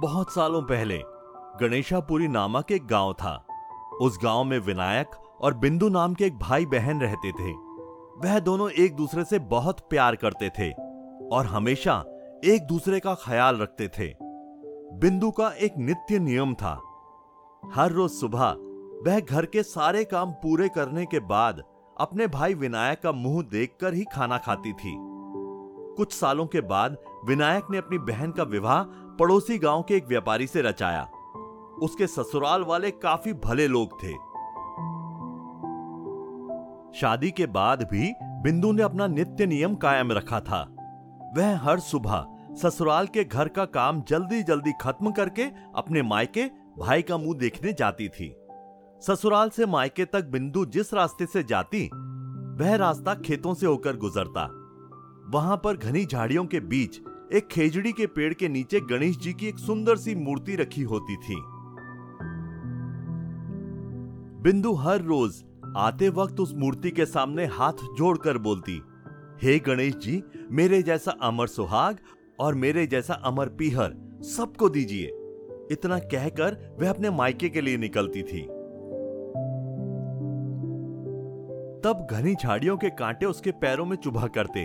बहुत सालों पहले, गणेशापुरी नामक एक गाँव था। उस गाँव में विनायक और बिंदु नाम के एक भाई बहन रहते थे। वह दोनों एक दूसरे से बहुत प्यार करते थे और हमेशा एक दूसरे का ख्याल रखते थे। बिंदु का एक नित्य नियम था। हर रोज सुबह वह घर के सारे काम पूरे करने के बाद अपने भाई विनायक का मुँह देखकर ही खाना खाती थी। कुछ सालों के बाद विनायक ने अपनी बहन का विवाह पड़ोसी गाँव के एक व्यापारी से रचाया। उसके ससुराल वाले काफ़ी भले लोग थे। शादी के बाद भी बिंदु ने अपना नित्य नियम कायम रखा था। वह हर सुबह ससुराल के घर का काम जल्दी जल्दी खत्म करके अपने मायके, भाई का मुँह देखने जाती थी। ससुराल से मायके तक बिंदु जिस रास्ते से जाती, वह रास्ता खेतों से होकर गुजरता। वहाँ पर घनी झाड़ियों के बीच एक खेजड़ी के पेड़ के नीचे गणेश जी की एक सुंदर सी मूर्ति रखी होती थी। बिंदु हर रोज आते वक्त उस मूर्ति के सामने हाथ जोड़कर बोलती, हे गणेश जी, मेरे जैसा अमर सुहाग और मेरे जैसा अमर पीहर सबको दीजिए। इतना कहकर वह अपने मायके के लिए निकलती थी। तब घनी झाड़ियों के कांटे उसके पैरों में चुभा करते।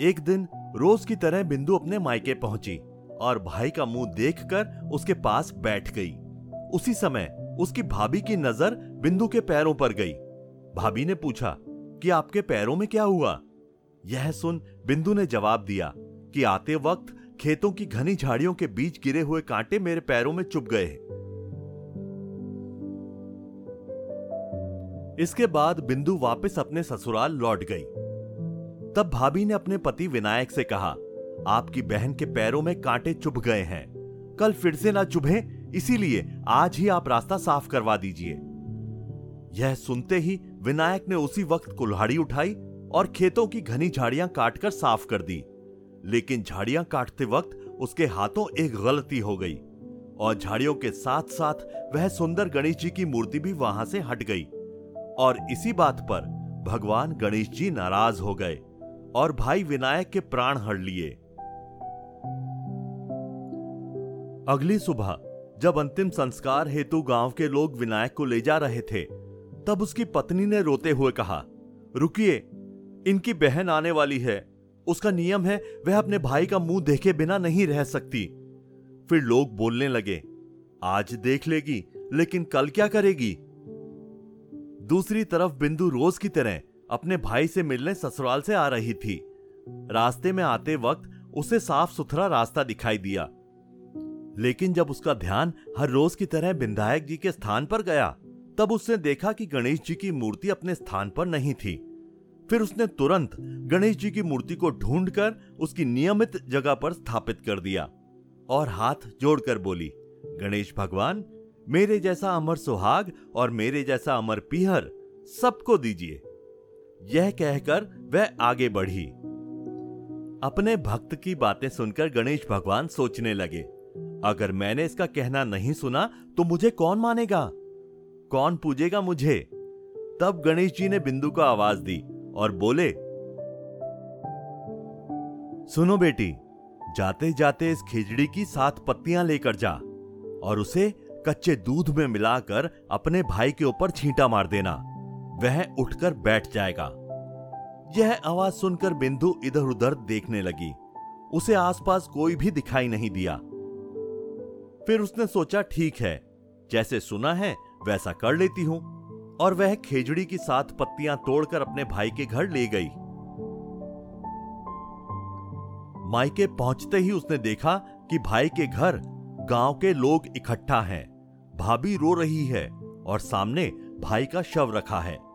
एक दिन रोज की तरह बिंदु अपने मायके पहुँची और भाई का मुँह देखकर उसके पास बैठ गई। उसी समय उसकी भाभी की नज़र बिंदु के पैरों पर गई। भाभी ने पूछा, कि आपके पैरों में क्या हुआ? यह सुन बिंदु ने जवाब दिया कि आते वक्त खेतों की घनी झाड़ियों के बीच गिरे हुए कांटे मेरे पैरों में चुप गए। इसके बाद बिंदु वापस अपने ससुराल लौट गई। तब भाभी ने अपने पति विनायक से कहा, आपकी बहन के पैरों में कांटे चुभ गए हैं। कल फिर से ना चुभे, इसीलिए आज ही आप रास्ता साफ़ करवा दीजिए। यह सुनते ही विनायक ने उसी वक्त कुल्हाड़ी उठाई और खेतों की घनी झाड़ियाँ काटकर साफ़ कर दी। लेकिन झाड़ियाँ काटते वक्त उसके हाथों एक गलती हो गई और झाड़ियों के साथ साथ वह सुंदर गणेश जी की मूर्ति भी वहाँ से हट गई। और इसी बात पर भगवान गणेश जी नाराज़ हो गए। और भाई विनायक के प्राण हर लिए। अगली सुबह, जब अंतिम संस्कार हेतु गाँव के लोग विनायक को ले जा रहे थे, तब उसकी पत्नी ने रोते हुए कहा, रुकिए, इनकी बहन आने वाली है। उसका नियम है, वह अपने भाई का मुँह देखे बिना नहीं रह सकती। फिर लोग बोलने लगे, आज देख लेगी, लेकिन कल क्या करेगी? दूसरी तरफ़ बिंदु रोज की तरह अपने भाई से मिलने ससुराल से आ रही थी। रास्ते में आते वक्त उसे साफ़ सुथरा रास्ता दिखाई दिया। लेकिन जब उसका ध्यान हर रोज की तरह विधायक जी के स्थान पर गया, तब उसने देखा कि गणेश जी की मूर्ति अपने स्थान पर नहीं थी। फिर उसने तुरंत गणेश जी की मूर्ति को ढूंढकर उसकी नियमित जगह पर स्थापित कर दिया और हाथ जोड़कर बोली, गणेश भगवान, मेरे जैसा अमर सुहाग और मेरे जैसा अमर पीहर सबको दीजिए। यह कहकर वह आगे बढ़ी। अपने भक्त की बातें सुनकर गणेश भगवान सोचने लगे, अगर मैंने इसका कहना नहीं सुना तो मुझे कौन मानेगा? कौन पूजेगा मुझे? तब गणेश जी ने बिंदु को आवाज़ दी और बोले, सुनो बेटी जाते जाते इस खिचड़ी की सात पत्तियाँ लेकर जा और उसे कच्चे दूध में मिलाकर अपने भाई के ऊपर छींटा मार देना। वह उठकर बैठ जाएगा। यह आवाज़ सुनकर बिंदु इधर उधर देखने लगी। उसे आसपास कोई भी दिखाई नहीं दिया। फिर उसने सोचा, ठीक है, जैसे सुना है, वैसा कर लेती हूँ। और वह खेजड़ी की सात पत्तियाँ तोड़कर अपने भाई के घर ले गई। मायके पहुँचते ही उसने देखा कि भाई के घर, गाँव के लोग इकट्ठा हैं। भाभी रो रही है और सामने भाई का शव रखा है।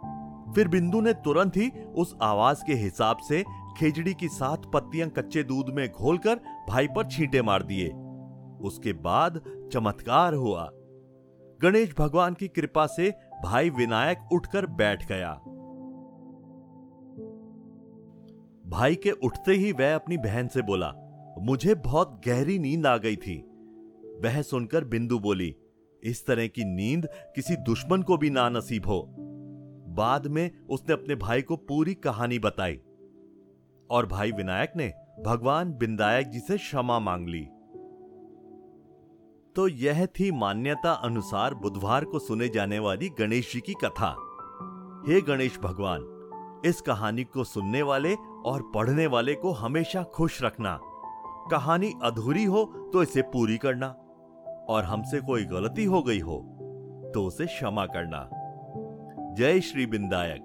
फिर बिंदु ने तुरंत ही उस आवाज़ के हिसाब से खेजड़ी की सात पत्तियाँ कच्चे दूध में घोलकर भाई पर छींटे मार दिए। उसके बाद चमत्कार हुआ। गणेश भगवान की कृपा से भाई विनायक उठकर बैठ गया। भाई के उठते ही वह अपनी बहन से बोला, मुझे बहुत गहरी नींद आ गई थी। वह सुनकर बिंदु बोली, इस तरह की नींद किसी दुश्मन को भी ना नसीब हो। बाद में उसने अपने भाई को पूरी कहानी बताई। और भाई विनायक ने भगवान बिंदायक जी से क्षमा मांग ली। तो यह थी मान्यता अनुसार बुधवार को सुने जाने वाली गणेश जी की कथा। हे गणेश भगवान, इस कहानी को सुनने वाले और पढ़ने वाले को हमेशा खुश रखना। कहानी अधूरी हो तो इसे पूरी करना, और हमसे कोई गलती हो गई हो तो उसे क्षमा करना। जय श्री बिंदायक